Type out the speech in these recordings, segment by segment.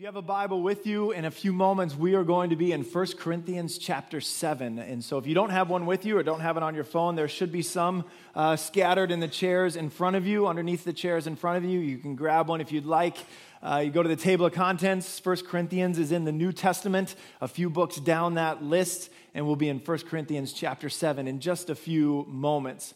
If you have a Bible with you, in a few moments we are going to be in 1 Corinthians chapter 7. And so if you don't have one with you or don't have it on your phone, there should be some uh, scattered in the chairs in front of you, underneath the chairs in front of you. You can grab one if you'd like. Uh, you go to the table of contents. 1 Corinthians is in the New Testament, a few books down that list, and we'll be in 1 Corinthians chapter 7 in just a few moments.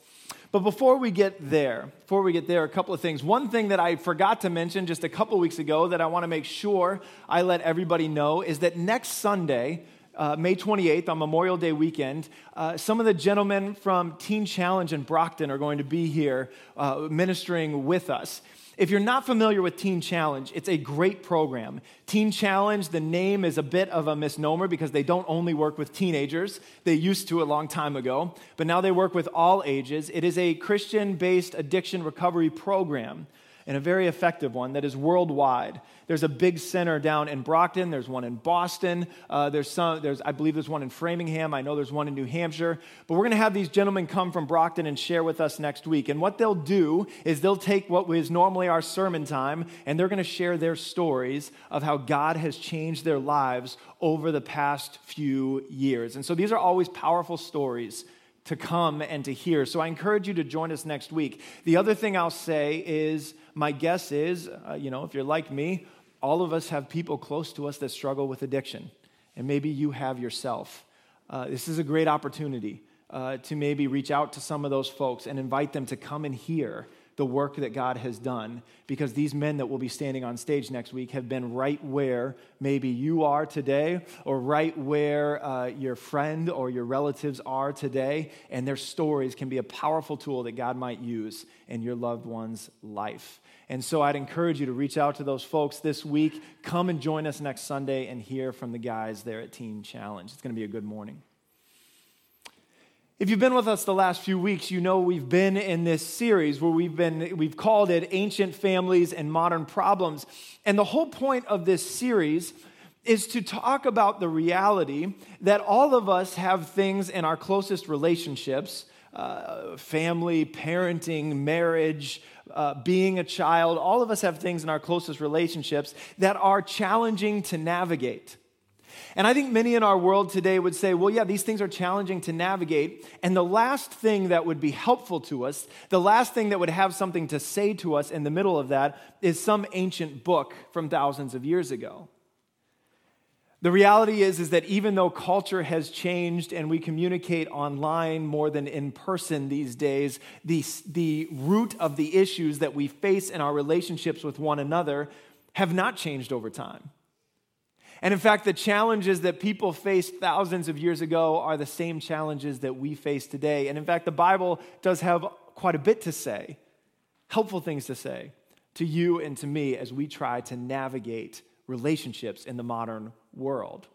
But before we get there, before we get there, a couple of things. One thing that I forgot to mention just a couple weeks ago that I want to make sure I let everybody know is that next Sunday, uh, May 28th, on Memorial Day weekend, uh, some of the gentlemen from Teen Challenge in Brockton are going to be here uh, ministering with us. If you're not familiar with Teen Challenge, it's a great program. Teen Challenge, the name is a bit of a misnomer because they don't only work with teenagers. They used to a long time ago, but now they work with all ages. It is a Christian based addiction recovery program and a very effective one that is worldwide. There's a big center down in Brockton. There's one in Boston. Uh, there's some. There's, I believe, there's one in Framingham. I know there's one in New Hampshire. But we're going to have these gentlemen come from Brockton and share with us next week. And what they'll do is they'll take what is normally our sermon time, and they're going to share their stories of how God has changed their lives over the past few years. And so these are always powerful stories to come and to hear. So I encourage you to join us next week. The other thing I'll say is my guess is, uh, you know, if you're like me, all of us have people close to us that struggle with addiction. And maybe you have yourself. Uh, this is a great opportunity uh, to maybe reach out to some of those folks and invite them to come and hear the work that God has done because these men that will be standing on stage next week have been right where maybe you are today or right where uh, your friend or your relatives are today. And their stories can be a powerful tool that God might use in your loved one's life. And so I'd encourage you to reach out to those folks this week. Come and join us next Sunday and hear from the guys there at Teen Challenge. It's going to be a good morning. If you've been with us the last few weeks, you know we've been in this series where we've been we've called it Ancient Families and Modern Problems. And the whole point of this series is to talk about the reality that all of us have things in our closest relationships uh, family, parenting, marriage, uh, being a child. All of us have things in our closest relationships that are challenging to navigate. And I think many in our world today would say, well, yeah, these things are challenging to navigate. And the last thing that would be helpful to us, the last thing that would have something to say to us in the middle of that, is some ancient book from thousands of years ago. The reality is, is that even though culture has changed and we communicate online more than in person these days, the, the root of the issues that we face in our relationships with one another have not changed over time. And in fact, the challenges that people faced thousands of years ago are the same challenges that we face today. And in fact, the Bible does have quite a bit to say, helpful things to say to you and to me as we try to navigate relationships in the modern world.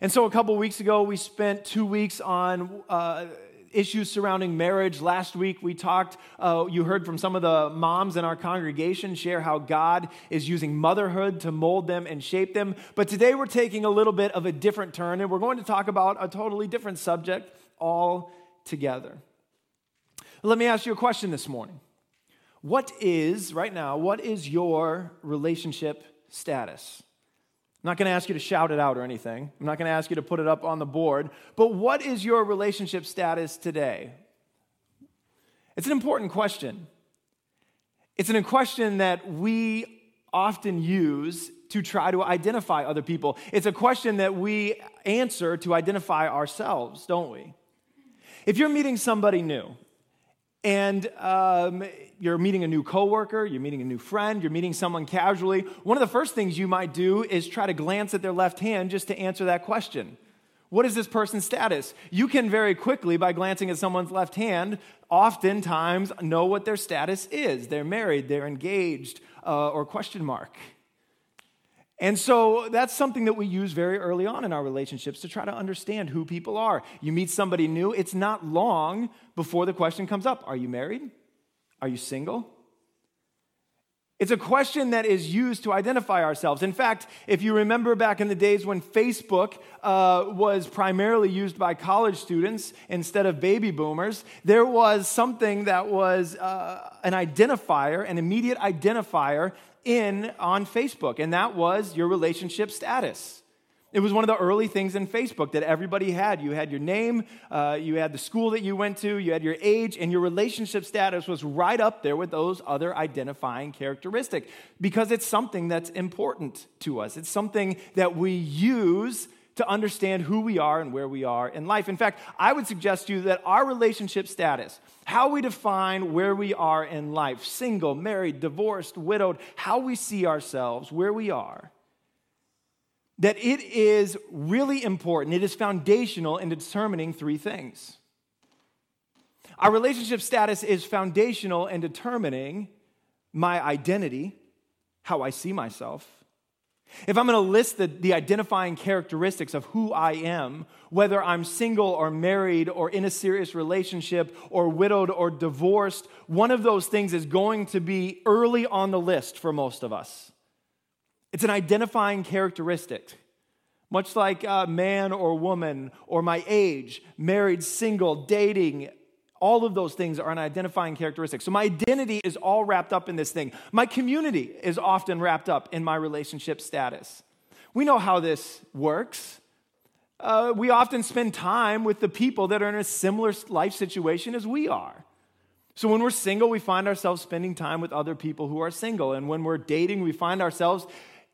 And so, a couple weeks ago, we spent two weeks on uh, issues surrounding marriage. Last week, we talked, uh, you heard from some of the moms in our congregation share how God is using motherhood to mold them and shape them. But today, we're taking a little bit of a different turn, and we're going to talk about a totally different subject all together. Let me ask you a question this morning. What is, right now, what is your relationship status? I'm not going to ask you to shout it out or anything. I'm not going to ask you to put it up on the board. But what is your relationship status today? It's an important question. It's a question that we often use to try to identify other people. It's a question that we answer to identify ourselves, don't we? If you're meeting somebody new, and um, you're meeting a new coworker, you're meeting a new friend, you're meeting someone casually, one of the first things you might do is try to glance at their left hand just to answer that question. What is this person's status? You can very quickly, by glancing at someone's left hand, oftentimes know what their status is. They're married, they're engaged, uh, or question mark. And so that's something that we use very early on in our relationships to try to understand who people are. You meet somebody new, it's not long before the question comes up Are you married? Are you single? It's a question that is used to identify ourselves. In fact, if you remember back in the days when Facebook uh, was primarily used by college students instead of baby boomers, there was something that was uh, an identifier, an immediate identifier in on Facebook, and that was your relationship status. It was one of the early things in Facebook that everybody had. You had your name, uh, you had the school that you went to, you had your age, and your relationship status was right up there with those other identifying characteristics because it's something that's important to us. It's something that we use to understand who we are and where we are in life. In fact, I would suggest to you that our relationship status, how we define where we are in life, single, married, divorced, widowed, how we see ourselves, where we are, that it is really important, it is foundational in determining three things. Our relationship status is foundational in determining my identity, how I see myself. If I'm going to list the, the identifying characteristics of who I am, whether I'm single or married or in a serious relationship or widowed or divorced, one of those things is going to be early on the list for most of us. It's an identifying characteristic. Much like a man or woman, or my age, married, single, dating, all of those things are an identifying characteristic. So my identity is all wrapped up in this thing. My community is often wrapped up in my relationship status. We know how this works. Uh, we often spend time with the people that are in a similar life situation as we are. So when we're single, we find ourselves spending time with other people who are single. And when we're dating, we find ourselves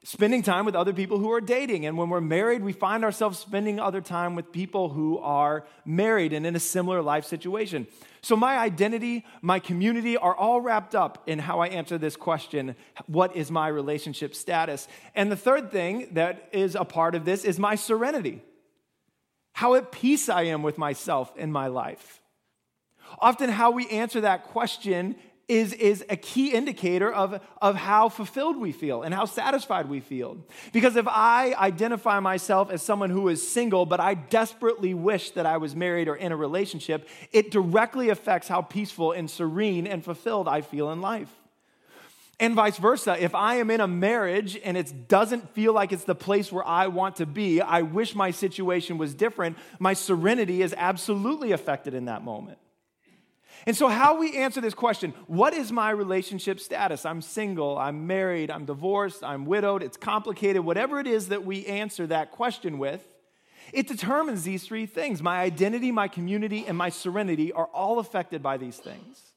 spending time with other people who are dating. And when we're married, we find ourselves spending other time with people who are married and in a similar life situation. So, my identity, my community are all wrapped up in how I answer this question what is my relationship status? And the third thing that is a part of this is my serenity. How at peace I am with myself in my life. Often, how we answer that question is, is a key indicator of, of how fulfilled we feel and how satisfied we feel. Because if I identify myself as someone who is single, but I desperately wish that I was married or in a relationship, it directly affects how peaceful and serene and fulfilled I feel in life. And vice versa, if I am in a marriage and it doesn't feel like it's the place where I want to be, I wish my situation was different, my serenity is absolutely affected in that moment. And so, how we answer this question what is my relationship status? I'm single, I'm married, I'm divorced, I'm widowed, it's complicated, whatever it is that we answer that question with, it determines these three things. My identity, my community, and my serenity are all affected by these things.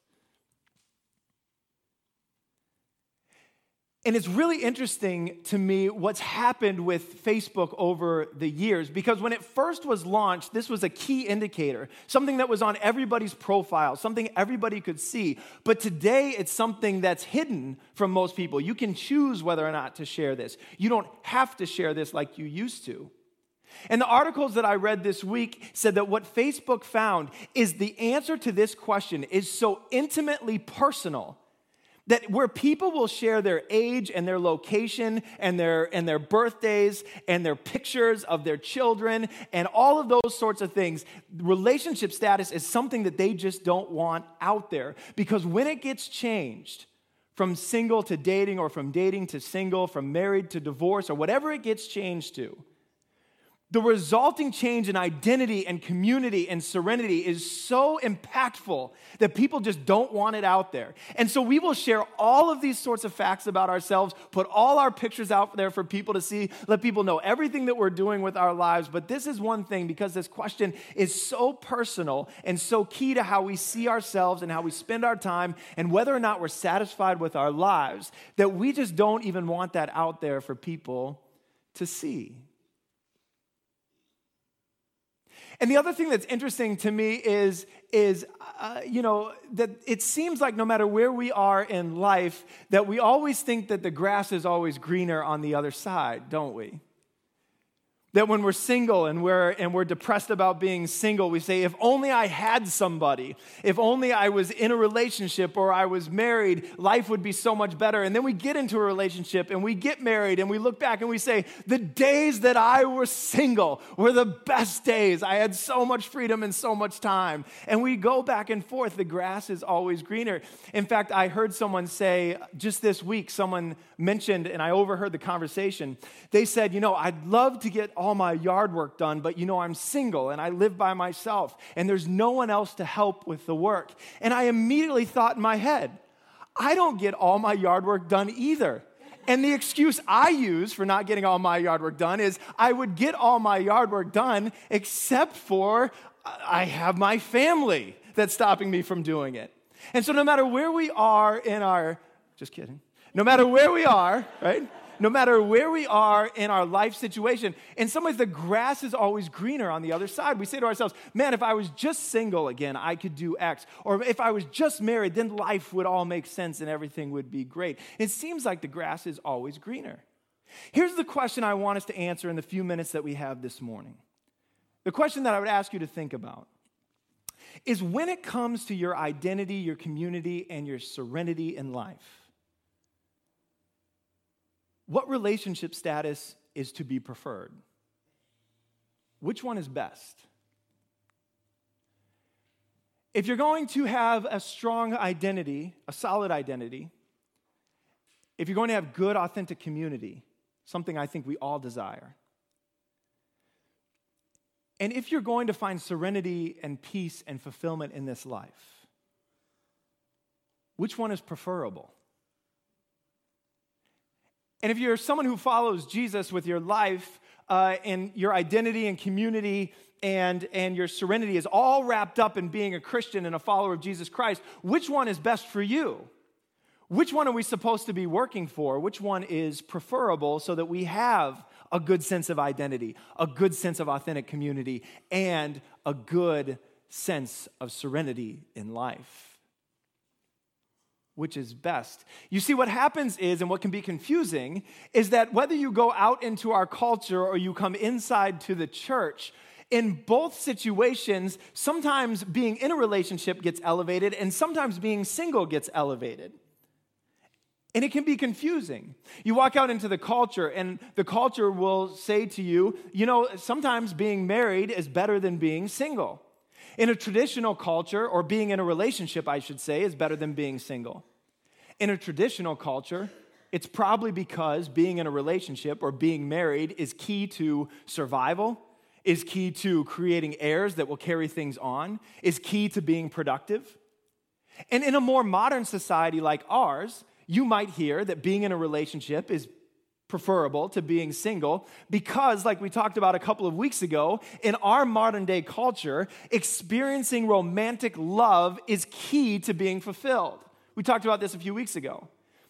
And it's really interesting to me what's happened with Facebook over the years because when it first was launched, this was a key indicator, something that was on everybody's profile, something everybody could see. But today, it's something that's hidden from most people. You can choose whether or not to share this, you don't have to share this like you used to. And the articles that I read this week said that what Facebook found is the answer to this question is so intimately personal that where people will share their age and their location and their and their birthdays and their pictures of their children and all of those sorts of things relationship status is something that they just don't want out there. Because when it gets changed from single to dating or from dating to single from married to divorce or whatever it gets changed to the resulting change in identity and community and serenity is so impactful that people just don't want it out there. And so we will share all of these sorts of facts about ourselves, put all our pictures out there for people to see, let people know everything that we're doing with our lives. But this is one thing because this question is so personal and so key to how we see ourselves and how we spend our time and whether or not we're satisfied with our lives that we just don't even want that out there for people to see. And the other thing that's interesting to me is, is uh, you know, that it seems like no matter where we are in life, that we always think that the grass is always greener on the other side, don't we? That when we're single and we're, and we're depressed about being single, we say, if only I had somebody, if only I was in a relationship or I was married, life would be so much better. And then we get into a relationship and we get married and we look back and we say, the days that I was single were the best days. I had so much freedom and so much time. And we go back and forth. The grass is always greener. In fact, I heard someone say just this week, someone mentioned, and I overheard the conversation, they said, you know, I'd love to get all my yard work done, but you know, I'm single and I live by myself and there's no one else to help with the work. And I immediately thought in my head, I don't get all my yard work done either. And the excuse I use for not getting all my yard work done is I would get all my yard work done except for I have my family that's stopping me from doing it. And so, no matter where we are in our, just kidding, no matter where we are, right? No matter where we are in our life situation, in some ways the grass is always greener on the other side. We say to ourselves, man, if I was just single again, I could do X. Or if I was just married, then life would all make sense and everything would be great. It seems like the grass is always greener. Here's the question I want us to answer in the few minutes that we have this morning. The question that I would ask you to think about is when it comes to your identity, your community, and your serenity in life, what relationship status is to be preferred? Which one is best? If you're going to have a strong identity, a solid identity, if you're going to have good, authentic community, something I think we all desire, and if you're going to find serenity and peace and fulfillment in this life, which one is preferable? And if you're someone who follows Jesus with your life uh, and your identity and community and, and your serenity is all wrapped up in being a Christian and a follower of Jesus Christ, which one is best for you? Which one are we supposed to be working for? Which one is preferable so that we have a good sense of identity, a good sense of authentic community, and a good sense of serenity in life. Which is best? You see, what happens is, and what can be confusing, is that whether you go out into our culture or you come inside to the church, in both situations, sometimes being in a relationship gets elevated, and sometimes being single gets elevated. And it can be confusing. You walk out into the culture, and the culture will say to you, you know, sometimes being married is better than being single. In a traditional culture, or being in a relationship, I should say, is better than being single. In a traditional culture, it's probably because being in a relationship or being married is key to survival, is key to creating heirs that will carry things on, is key to being productive. And in a more modern society like ours, you might hear that being in a relationship is preferable to being single because, like we talked about a couple of weeks ago, in our modern day culture, experiencing romantic love is key to being fulfilled. We talked about this a few weeks ago.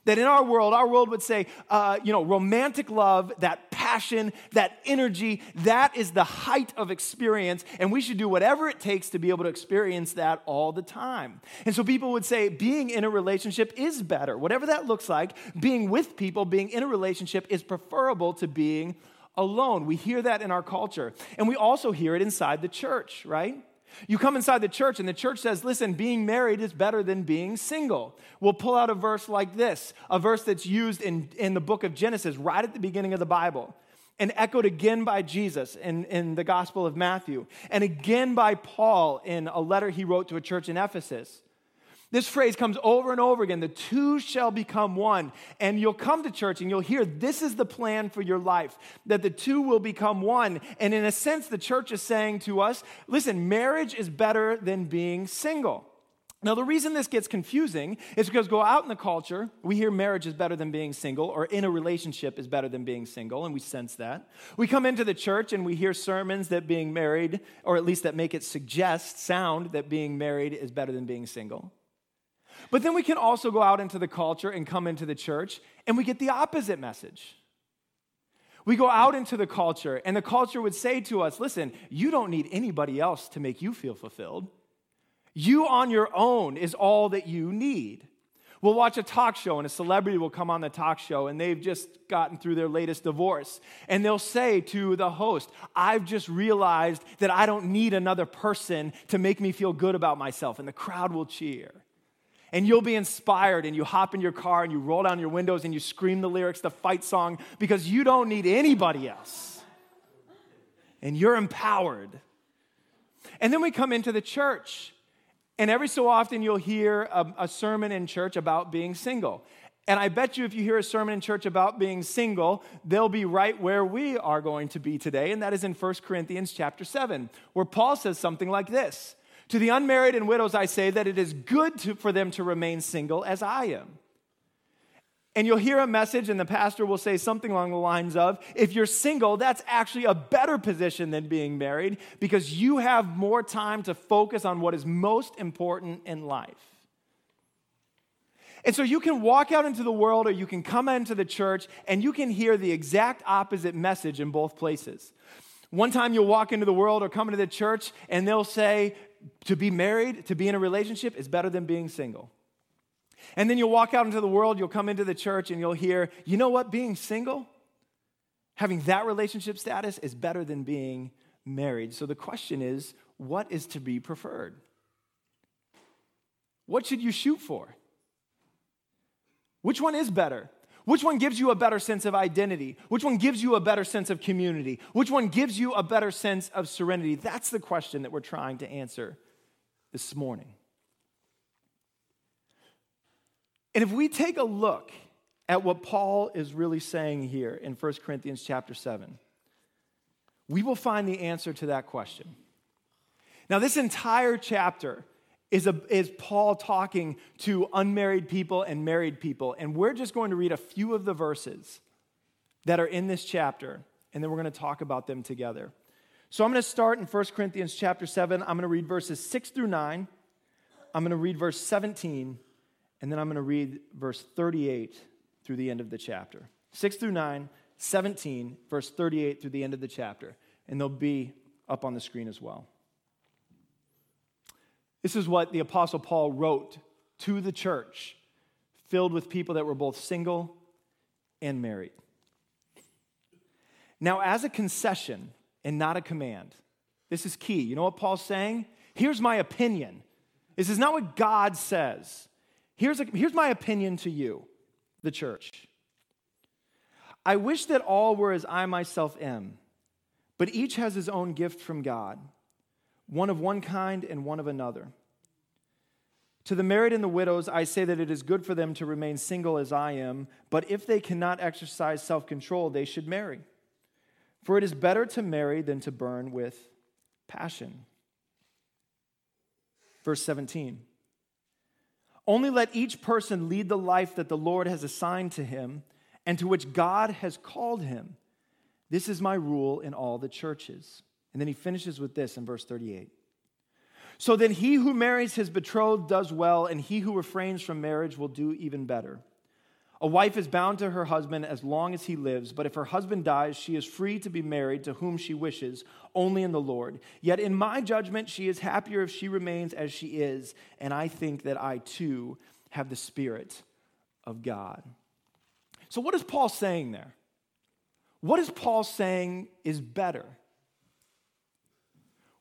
That in our world, our world would say, uh, you know, romantic love, that passion, that energy, that is the height of experience, and we should do whatever it takes to be able to experience that all the time. And so people would say, being in a relationship is better. Whatever that looks like, being with people, being in a relationship is preferable to being alone. We hear that in our culture. And we also hear it inside the church, right? You come inside the church, and the church says, listen, being married is better than being single. We'll pull out a verse like this, a verse that's used in, in the book of Genesis, right at the beginning of the Bible, and echoed again by Jesus in, in the Gospel of Matthew, and again by Paul in a letter he wrote to a church in Ephesus. This phrase comes over and over again the two shall become one. And you'll come to church and you'll hear this is the plan for your life, that the two will become one. And in a sense, the church is saying to us listen, marriage is better than being single. Now, the reason this gets confusing is because go out in the culture, we hear marriage is better than being single, or in a relationship is better than being single, and we sense that. We come into the church and we hear sermons that being married, or at least that make it suggest, sound that being married is better than being single. But then we can also go out into the culture and come into the church and we get the opposite message. We go out into the culture and the culture would say to us, listen, you don't need anybody else to make you feel fulfilled. You on your own is all that you need. We'll watch a talk show and a celebrity will come on the talk show and they've just gotten through their latest divorce. And they'll say to the host, I've just realized that I don't need another person to make me feel good about myself. And the crowd will cheer. And you'll be inspired and you hop in your car and you roll down your windows and you scream the lyrics, the fight song, because you don't need anybody else. And you're empowered. And then we come into the church. And every so often you'll hear a, a, sermon in church about being single. And I bet you if you hear a sermon in church about being single, they'll be right where we are going to be today, and that is in 1 Corinthians chapter 7, where Paul says something like this to the unmarried and widows, I say that it is good to, for them to remain single as I am. And you'll hear a message, and the pastor will say something along the lines of if you're single, that's actually a better position than being married because you have more time to focus on what is most important in life. And so you can walk out into the world or you can come into the church and you can hear the exact opposite message in both places. One time you'll walk into the world or come into the church and they'll say, to be married, to be in a relationship is better than being single. And then you'll walk out into the world, you'll come into the church, and you'll hear, you know what, being single, having that relationship status is better than being married. So the question is, what is to be preferred? What should you shoot for? Which one is better? Which one gives you a better sense of identity? Which one gives you a better sense of community? Which one gives you a better sense of serenity? That's the question that we're trying to answer this morning. And if we take a look at what Paul is really saying here in 1 Corinthians chapter 7, we will find the answer to that question. Now, this entire chapter is, a, is Paul talking to unmarried people and married people. And we're just going to read a few of the verses that are in this chapter, and then we're going to talk about them together. So I'm going to start in 1 Corinthians chapter 7. I'm going to read verses 6 through 9. I'm going to read verse 17, and then I'm going to read verse 38 through the end of the chapter. 6 through 9, 17, verse 38 through the end of the chapter. And they'll be up on the screen as well. This is what the Apostle Paul wrote to the church, filled with people that were both single and married. Now, as a concession and not a command, this is key. You know what Paul's saying? Here's my opinion. This is not what God says. Here's, a, here's my opinion to you, the church. I wish that all were as I myself am, but each has his own gift from God one of one kind and one of another. To the married and the widows, I say that it is good for them to remain single as I am, but if they cannot exercise self control, they should marry. For it is better to marry than to burn with passion. Verse 17 Only let each person lead the life that the Lord has assigned to him and to which God has called him. This is my rule in all the churches. And then he finishes with this in verse 38. So then he who marries his betrothed does well, and he who refrains from marriage will do even better. A wife is bound to her husband as long as he lives, but if her husband dies, she is free to be married to whom she wishes, only in the Lord. Yet in my judgment, she is happier if she remains as she is, and I think that I too have the Spirit of God. So, what is Paul saying there? What is Paul saying is better?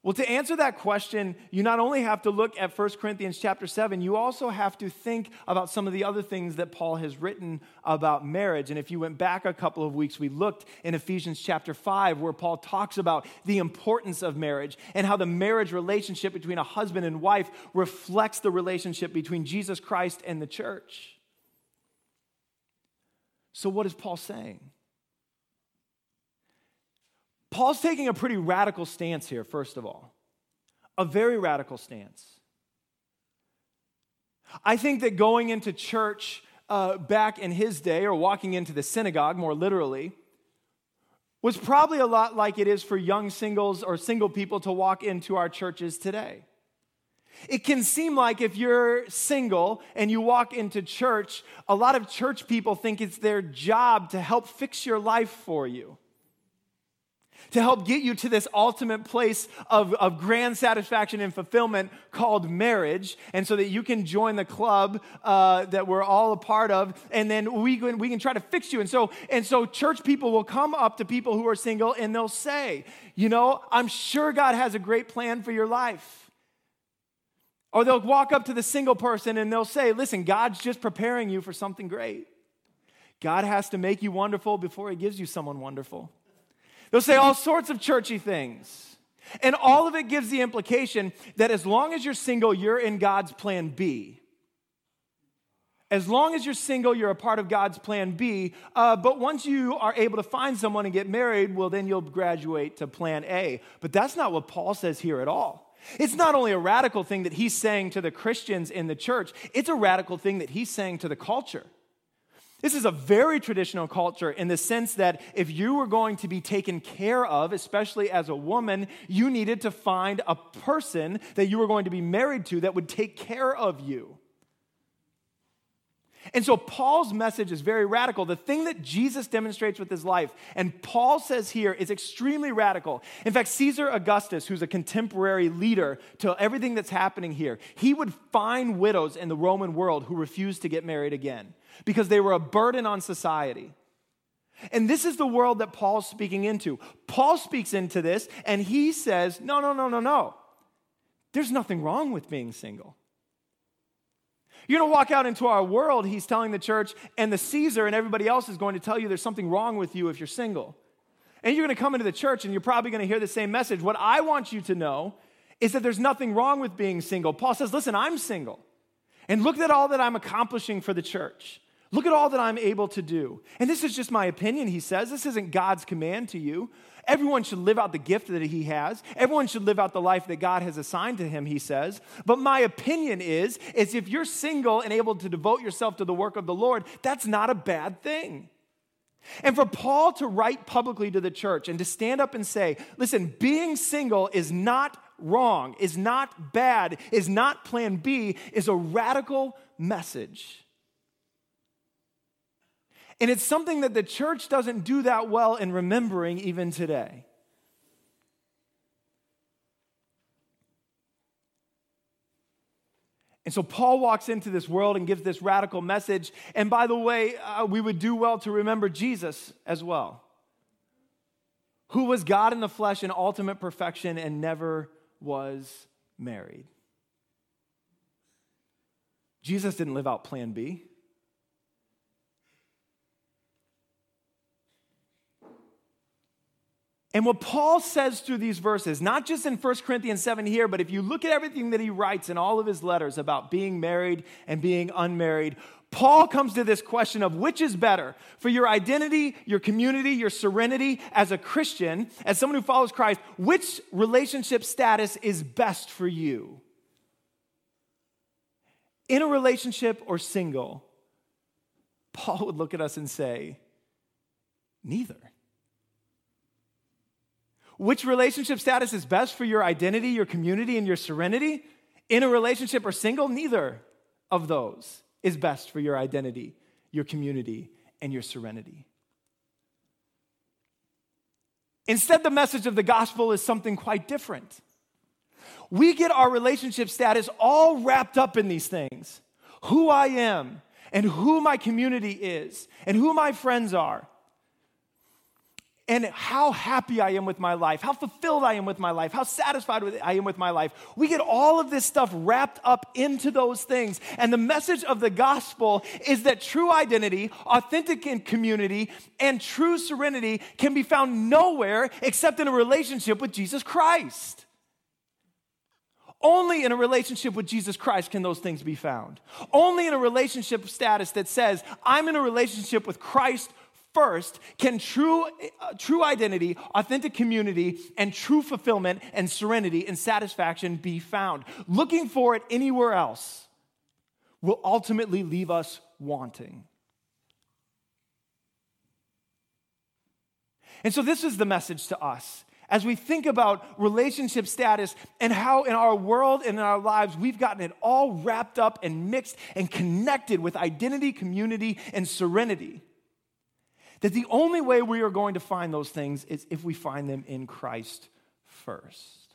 Well, to answer that question, you not only have to look at 1 Corinthians chapter 7, you also have to think about some of the other things that Paul has written about marriage. And if you went back a couple of weeks, we looked in Ephesians chapter 5, where Paul talks about the importance of marriage and how the marriage relationship between a husband and wife reflects the relationship between Jesus Christ and the church. So, what is Paul saying? Paul's taking a pretty radical stance here, first of all, a very radical stance. I think that going into church uh, back in his day, or walking into the synagogue more literally, was probably a lot like it is for young singles or single people to walk into our churches today. It can seem like if you're single and you walk into church, a lot of church people think it's their job to help fix your life for you to help get you to this ultimate place of, of grand satisfaction and fulfillment called marriage, and so that you can join the club uh, that we're all a part of, and then we can, we can try to fix you. And so, and so, church people will come up to people who are single and they'll say, You know, I'm sure God has a great plan for your life. Or they'll walk up to the single person and they'll say, Listen, God's just preparing you for something great. God has to make you wonderful before he gives you someone wonderful. They'll say all sorts of churchy things. And all of it gives the implication that as long as you're single, you're in God's plan B. As long as you're single, you're a part of God's plan B. Uh, but once you are able to find someone and get married, well, then you'll graduate to plan A. But that's not what Paul says here at all. It's not only a radical thing that he's saying to the Christians in the church, it's a radical thing that he's saying to the culture. This is a very traditional culture in the sense that if you were going to be taken care of, especially as a woman, you needed to find a person that you were going to be married to that would take care of you. And so Paul's message is very radical. The thing that Jesus demonstrates with his life, and Paul says here, is extremely radical. In fact, Caesar Augustus, who's a contemporary leader to everything that's happening here, he would find widows in the Roman world who refused to get married again because they were a burden on society. And this is the world that Paul's speaking into. Paul speaks into this and he says, No, no, no, no, no. There's nothing wrong with being single. You're going to walk out into our world, he's telling the church, and the Caesar and everybody else is going to tell you there's something wrong with you if you're single. And you're going to come into the church and you're probably going to hear the same message. What I want you to know is that there's nothing wrong with being single. Paul says, Listen, I'm single. And look at all that I'm accomplishing for the church. Look at all that I'm able to do. And this is just my opinion, he says. This isn't God's command to you. Everyone should live out the gift that he has. Everyone should live out the life that God has assigned to him, he says. But my opinion is is if you're single and able to devote yourself to the work of the Lord, that's not a bad thing. And for Paul to write publicly to the church and to stand up and say, listen, being single is not wrong, is not bad, is not plan B, is a radical message. And it's something that the church doesn't do that well in remembering even today. And so Paul walks into this world and gives this radical message. And by the way, uh, we would do well to remember Jesus as well, who was God in the flesh in ultimate perfection and never was married. Jesus didn't live out plan B. And what Paul says through these verses, not just in 1 Corinthians 7 here, but if you look at everything that he writes in all of his letters about being married and being unmarried, Paul comes to this question of which is better for your identity, your community, your serenity as a Christian, as someone who follows Christ, which relationship status is best for you? In a relationship or single? Paul would look at us and say, neither. Which relationship status is best for your identity, your community, and your serenity? In a relationship or single? Neither of those is best for your identity, your community, and your serenity. Instead, the message of the gospel is something quite different. We get our relationship status all wrapped up in these things who I am, and who my community is, and who my friends are and how happy I am with my life, how fulfilled I am with my life, how satisfied I am with my life. We get all of this stuff wrapped up into those things. And the message of the gospel is that true identity, authentic community, and true serenity can be found nowhere except in a relationship with Jesus Christ. Only in a relationship with Jesus Christ can those things be found. Only in a relationship status that says, I'm in a relationship with Christ first can true, uh, true identity, authentic community, and true fulfillment and serenity and satisfaction be found. Looking for it anywhere else will ultimately leave us wanting. And so, this is the message to us as we think about relationship status and how in our world and in our lives we've gotten it all wrapped up and mixed and connected with identity, community, and serenity. That the only way we are going to find those things is if we find them in Christ first.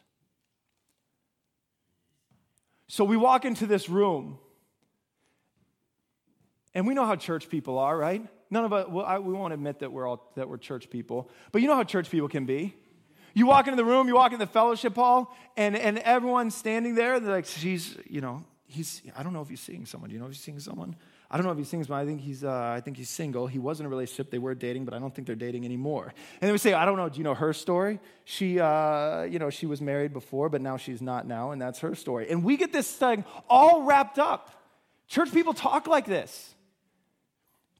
So we walk into this room, and we know how church people are, right? None of us, well, I, we won't admit that we're all that we're church people, but you know how church people can be. You walk into the room, you walk in the fellowship hall, and, and everyone's standing there. They're like, she's, you know, he's, I don't know if he's seeing someone. Do you know if he's seeing someone? I don't know if he sings, but I think he's, uh, I think he's single. He was in a relationship. They were dating, but I don't think they're dating anymore. And then we say, I don't know. Do you know her story? She, uh, you know, she was married before, but now she's not now, and that's her story. And we get this thing all wrapped up. Church people talk like this.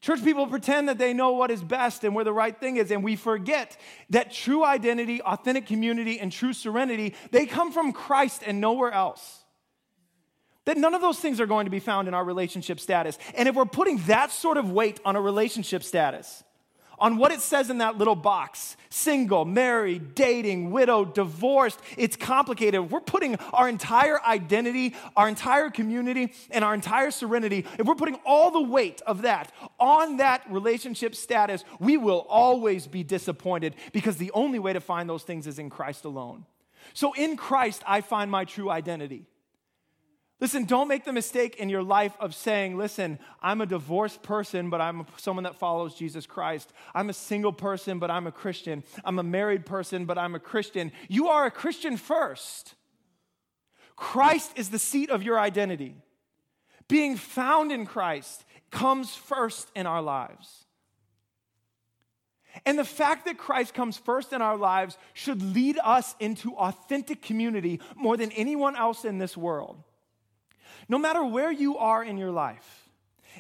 Church people pretend that they know what is best and where the right thing is, and we forget that true identity, authentic community, and true serenity, they come from Christ and nowhere else. That none of those things are going to be found in our relationship status. And if we're putting that sort of weight on a relationship status, on what it says in that little box single, married, dating, widowed, divorced. It's complicated. We're putting our entire identity, our entire community, and our entire serenity, if we're putting all the weight of that on that relationship status, we will always be disappointed because the only way to find those things is in Christ alone. So in Christ, I find my true identity. Listen, don't make the mistake in your life of saying, listen, I'm a divorced person, but I'm someone that follows Jesus Christ. I'm a single person, but I'm a Christian. I'm a married person, but I'm a Christian. You are a Christian first. Christ is the seat of your identity. Being found in Christ comes first in our lives. And the fact that Christ comes first in our lives should lead us into authentic community more than anyone else in this world. No matter where you are in your life,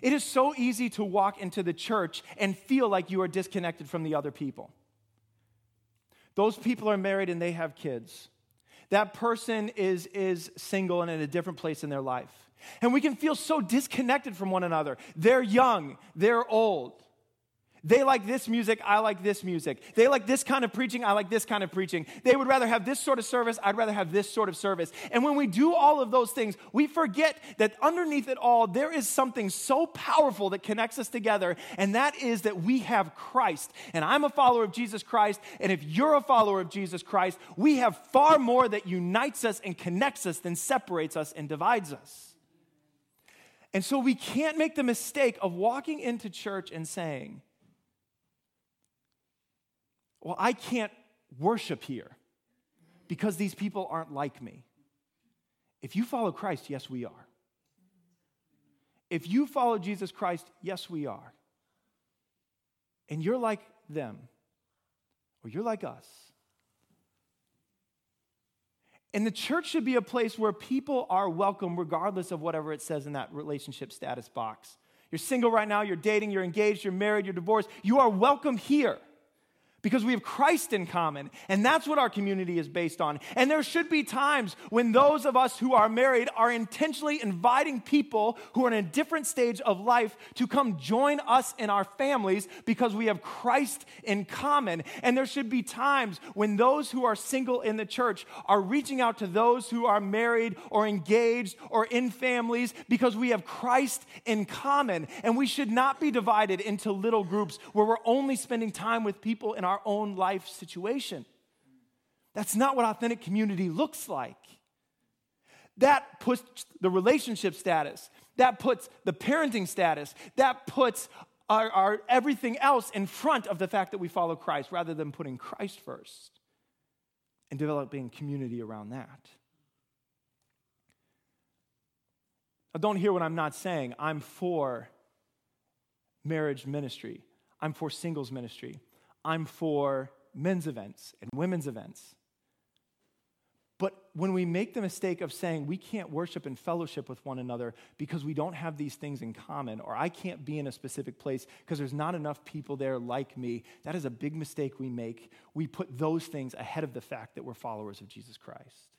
it is so easy to walk into the church and feel like you are disconnected from the other people. Those people are married and they have kids. That person is, is single and in a different place in their life. And we can feel so disconnected from one another. They're young, they're old. They like this music, I like this music. They like this kind of preaching, I like this kind of preaching. They would rather have this sort of service, I'd rather have this sort of service. And when we do all of those things, we forget that underneath it all, there is something so powerful that connects us together, and that is that we have Christ. And I'm a follower of Jesus Christ, and if you're a follower of Jesus Christ, we have far more that unites us and connects us than separates us and divides us. And so we can't make the mistake of walking into church and saying, well, I can't worship here because these people aren't like me. If you follow Christ, yes, we are. If you follow Jesus Christ, yes, we are. And you're like them, or you're like us. And the church should be a place where people are welcome regardless of whatever it says in that relationship status box. You're single right now, you're dating, you're engaged, you're married, you're divorced. You are welcome here because we have Christ in common, and that's what our community is based on. And there should be times when those of us who are married are intentionally inviting people who are in a different stage of life to come join us in our families because we have Christ in common. And there should be times when those who are single in the church are reaching out to those who are married or engaged or in families because we have Christ in common. And we should not be divided into little groups where we're only spending time with people in our our own life situation. That's not what authentic community looks like. That puts the relationship status, that puts the parenting status, that puts our, our, everything else in front of the fact that we follow Christ rather than putting Christ first and developing community around that. Now, don't hear what I'm not saying. I'm for marriage ministry, I'm for singles ministry. I'm for men's events and women's events. But when we make the mistake of saying we can't worship and fellowship with one another because we don't have these things in common, or I can't be in a specific place because there's not enough people there like me, that is a big mistake we make. We put those things ahead of the fact that we're followers of Jesus Christ.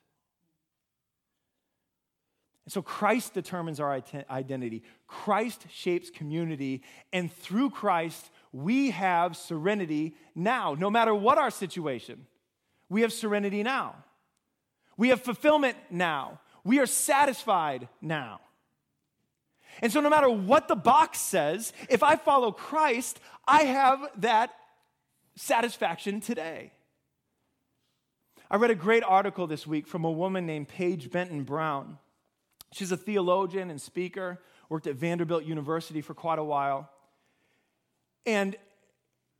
And so Christ determines our identity. Christ shapes community. And through Christ, we have serenity now, no matter what our situation. We have serenity now. We have fulfillment now. We are satisfied now. And so, no matter what the box says, if I follow Christ, I have that satisfaction today. I read a great article this week from a woman named Paige Benton Brown. She's a theologian and speaker, worked at Vanderbilt University for quite a while. And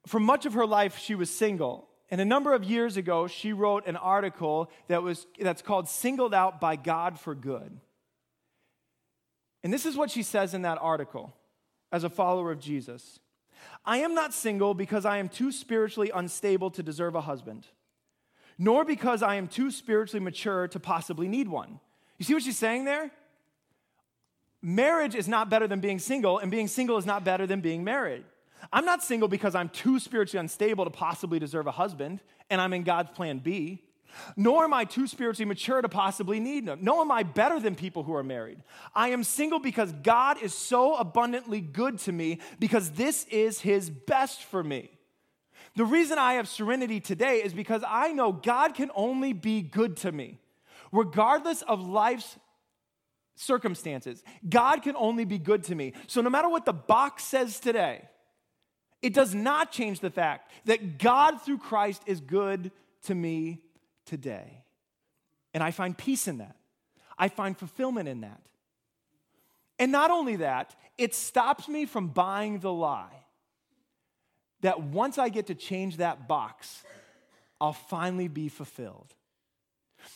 for much of her life, she was single. And a number of years ago, she wrote an article that was, that's called Singled Out by God for Good. And this is what she says in that article as a follower of Jesus I am not single because I am too spiritually unstable to deserve a husband, nor because I am too spiritually mature to possibly need one. You see what she's saying there? Marriage is not better than being single, and being single is not better than being married. I'm not single because I'm too spiritually unstable to possibly deserve a husband and I'm in God's plan B. nor am I too spiritually mature to possibly need them. Nor am I better than people who are married. I am single because God is so abundantly good to me because this is His best for me. The reason I have serenity today is because I know God can only be good to me. Regardless of life's circumstances, God can only be good to me. So no matter what the box says today, it does not change the fact that God through Christ is good to me today. And I find peace in that. I find fulfillment in that. And not only that, it stops me from buying the lie that once I get to change that box, I'll finally be fulfilled.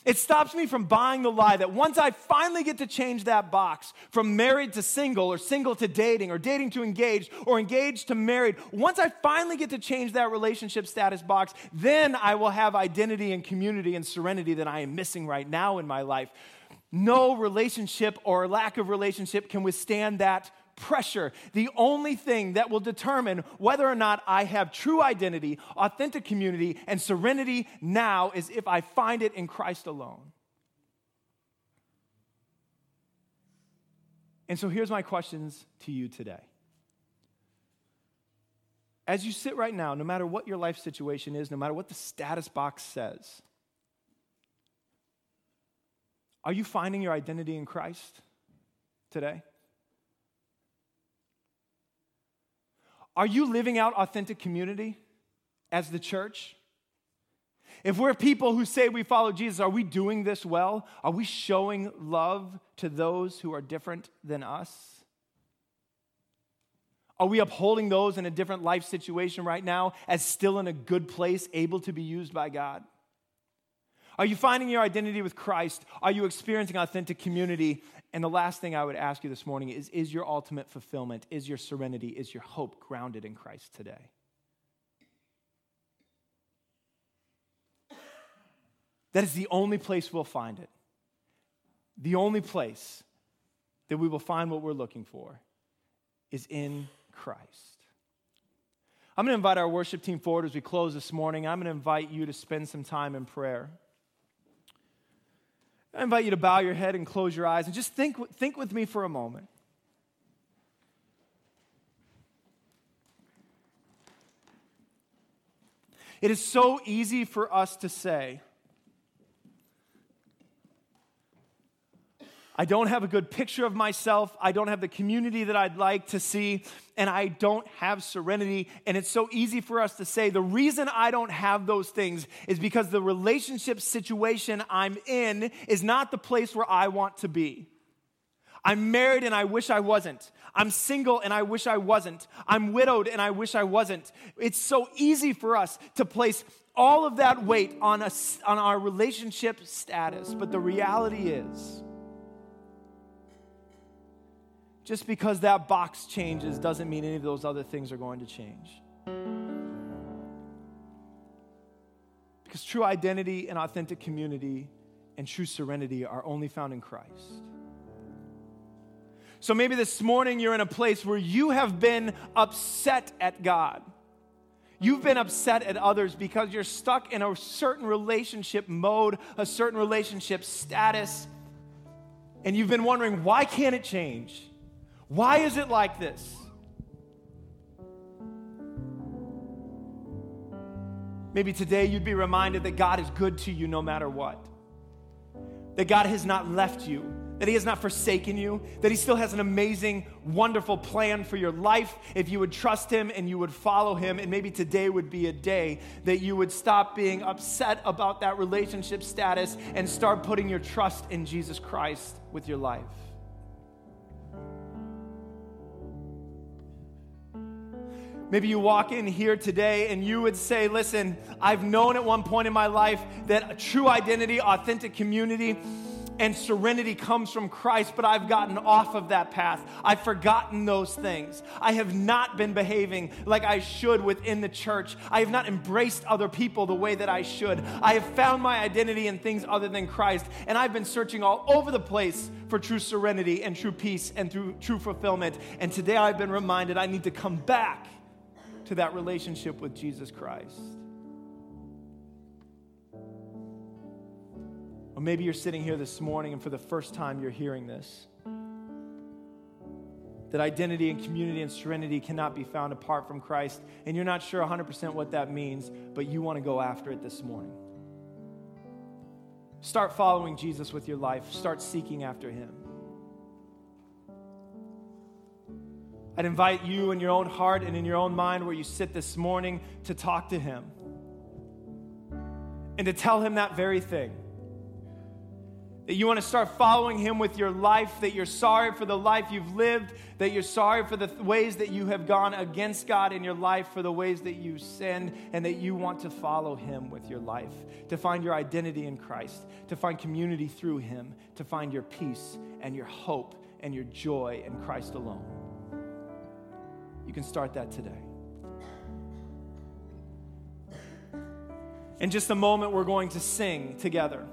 It stops me from buying the lie that once I finally get to change that box from married to single or single to dating or dating to engaged or engaged to married, once I finally get to change that relationship status box, then I will have identity and community and serenity that I am missing right now in my life. No relationship or lack of relationship can withstand that pressure. The only thing that will determine whether or not I have true identity, authentic community, and serenity now is if I find it in Christ alone. And so here's my questions to you today. As you sit right now, no matter what your life situation is, no matter what the status box says, are you finding your identity in Christ today? Are you living out authentic community as the church? If we're people who say we follow Jesus, are we doing this well? Are we showing love to those who are different than us? Are we upholding those in a different life situation right now as still in a good place, able to be used by God? Are you finding your identity with Christ? Are you experiencing authentic community? And the last thing I would ask you this morning is Is your ultimate fulfillment, is your serenity, is your hope grounded in Christ today? That is the only place we'll find it. The only place that we will find what we're looking for is in Christ. I'm going to invite our worship team forward as we close this morning. I'm going to invite you to spend some time in prayer. I invite you to bow your head and close your eyes and just think, think with me for a moment. It is so easy for us to say, I don't have a good picture of myself. I don't have the community that I'd like to see, and I don't have serenity. And it's so easy for us to say the reason I don't have those things is because the relationship situation I'm in is not the place where I want to be. I'm married and I wish I wasn't. I'm single and I wish I wasn't. I'm widowed and I wish I wasn't. It's so easy for us to place all of that weight on, us, on our relationship status, but the reality is, just because that box changes doesn't mean any of those other things are going to change. Because true identity and authentic community and true serenity are only found in Christ. So maybe this morning you're in a place where you have been upset at God. You've been upset at others because you're stuck in a certain relationship mode, a certain relationship status, and you've been wondering, why can't it change? Why is it like this? Maybe today you'd be reminded that God is good to you no matter what. That God has not left you, that He has not forsaken you, that He still has an amazing, wonderful plan for your life if you would trust Him and you would follow Him. And maybe today would be a day that you would stop being upset about that relationship status and start putting your trust in Jesus Christ with your life. Maybe you walk in here today and you would say, Listen, I've known at one point in my life that a true identity, authentic community, and serenity comes from Christ, but I've gotten off of that path. I've forgotten those things. I have not been behaving like I should within the church. I have not embraced other people the way that I should. I have found my identity in things other than Christ, and I've been searching all over the place for true serenity and true peace and through true fulfillment. And today I've been reminded I need to come back to that relationship with Jesus Christ. Or maybe you're sitting here this morning and for the first time you're hearing this. That identity and community and serenity cannot be found apart from Christ, and you're not sure 100% what that means, but you want to go after it this morning. Start following Jesus with your life, start seeking after him. I'd invite you in your own heart and in your own mind where you sit this morning to talk to him and to tell him that very thing. That you want to start following him with your life, that you're sorry for the life you've lived, that you're sorry for the ways that you have gone against God in your life, for the ways that you sinned, and that you want to follow him with your life, to find your identity in Christ, to find community through him, to find your peace and your hope and your joy in Christ alone. You can start that today. In just a moment, we're going to sing together.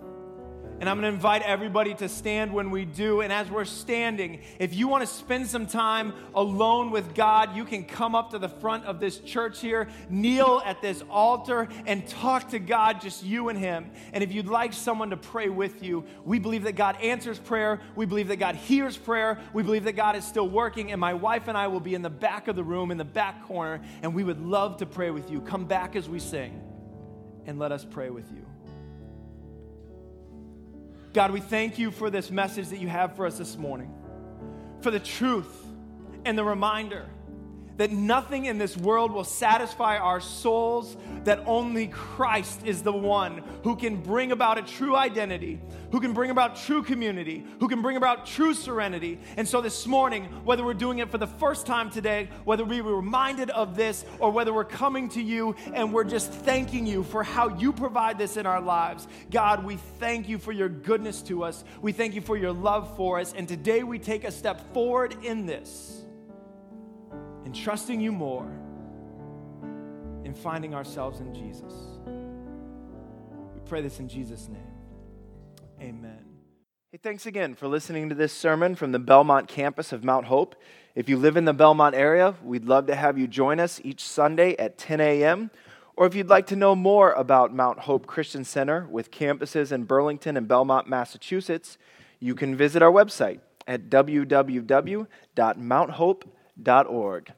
And I'm going to invite everybody to stand when we do. And as we're standing, if you want to spend some time alone with God, you can come up to the front of this church here, kneel at this altar, and talk to God, just you and Him. And if you'd like someone to pray with you, we believe that God answers prayer. We believe that God hears prayer. We believe that God is still working. And my wife and I will be in the back of the room, in the back corner, and we would love to pray with you. Come back as we sing, and let us pray with you. God, we thank you for this message that you have for us this morning, for the truth and the reminder that nothing in this world will satisfy our souls, that only Christ is the one who can bring about a true identity, who can bring about true community, who can bring about true serenity. And so this morning, whether we're doing it for the first time today, whether we were reminded of this, or whether we're coming to you and we're just thanking you for how you provide this in our lives, God, we thank you for your goodness to us. We thank you for your love for us. And today we take a step forward in this in trusting you more, in finding ourselves in Jesus. We pray this in Jesus' name. Amen. Hey, thanks again for listening to this sermon from the Belmont campus of Mount Hope. If you live in the Belmont area, we'd love to have you join us each Sunday at 10 a.m. Or if you'd like to know more about Mount Hope Christian Center with campuses in Burlington and Belmont, Massachusetts, you can visit our website at www.mounthope.org.